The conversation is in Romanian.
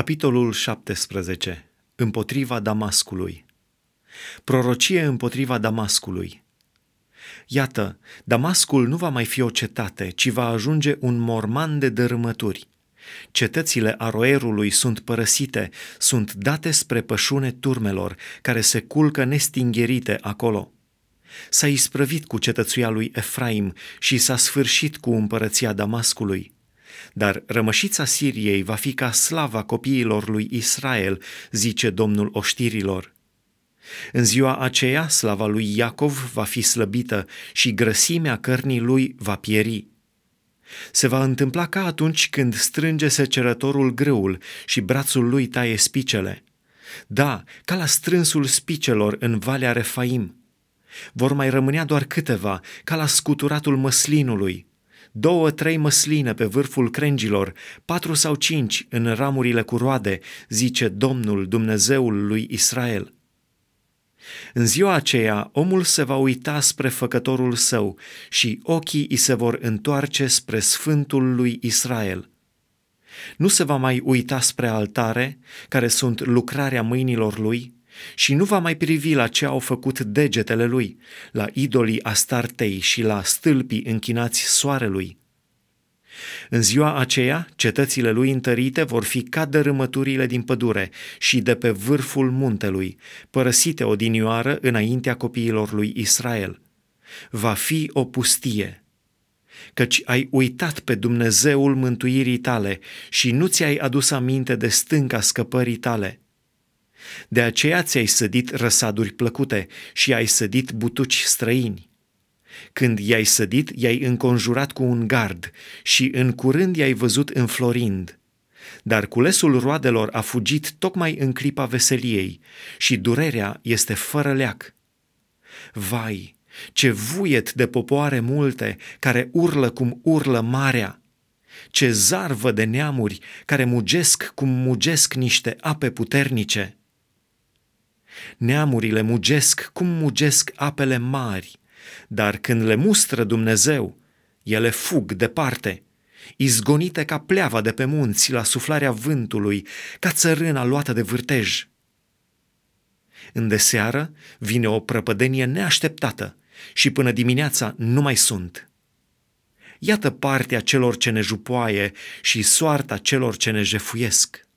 Capitolul 17. Împotriva Damascului. Prorocie împotriva Damascului. Iată, Damascul nu va mai fi o cetate, ci va ajunge un morman de dărâmături. Cetățile Aroerului sunt părăsite, sunt date spre pășune turmelor, care se culcă nestingherite acolo. S-a isprăvit cu cetățuia lui Efraim și s-a sfârșit cu împărăția Damascului dar rămășița Siriei va fi ca slava copiilor lui Israel, zice Domnul oștirilor. În ziua aceea, slava lui Iacov va fi slăbită și grăsimea cărnii lui va pieri. Se va întâmpla ca atunci când strânge secerătorul grâul și brațul lui taie spicele. Da, ca la strânsul spicelor în Valea Refaim. Vor mai rămânea doar câteva, ca la scuturatul măslinului – două, trei măsline pe vârful crengilor, patru sau cinci în ramurile cu roade, zice Domnul Dumnezeul lui Israel. În ziua aceea, omul se va uita spre făcătorul său și ochii îi se vor întoarce spre Sfântul lui Israel. Nu se va mai uita spre altare, care sunt lucrarea mâinilor lui, și nu va mai privi la ce au făcut degetele lui, la idolii Astartei și la stâlpii închinați soarelui. În ziua aceea, cetățile lui întărite vor fi ca dărâmăturile din pădure și de pe vârful muntelui, părăsite odinioară înaintea copiilor lui Israel. Va fi o pustie, căci ai uitat pe Dumnezeul mântuirii tale și nu ți-ai adus aminte de stânca scăpării tale – de aceea ți-ai sădit răsaduri plăcute și ai sădit butuci străini. Când i-ai sădit, i-ai înconjurat cu un gard și în curând i-ai văzut înflorind. Dar culesul roadelor a fugit tocmai în clipa veseliei și durerea este fără leac. Vai, ce vuiet de popoare multe care urlă cum urlă marea! Ce zarvă de neamuri care mugesc cum mugesc niște ape puternice! Neamurile mugesc cum mugesc apele mari, dar când le mustră Dumnezeu, ele fug departe, izgonite ca pleava de pe munți la suflarea vântului, ca țărâna luată de vârtej. În deseară vine o prăpădenie neașteptată și până dimineața nu mai sunt. Iată partea celor ce ne jupoaie și soarta celor ce ne jefuiesc.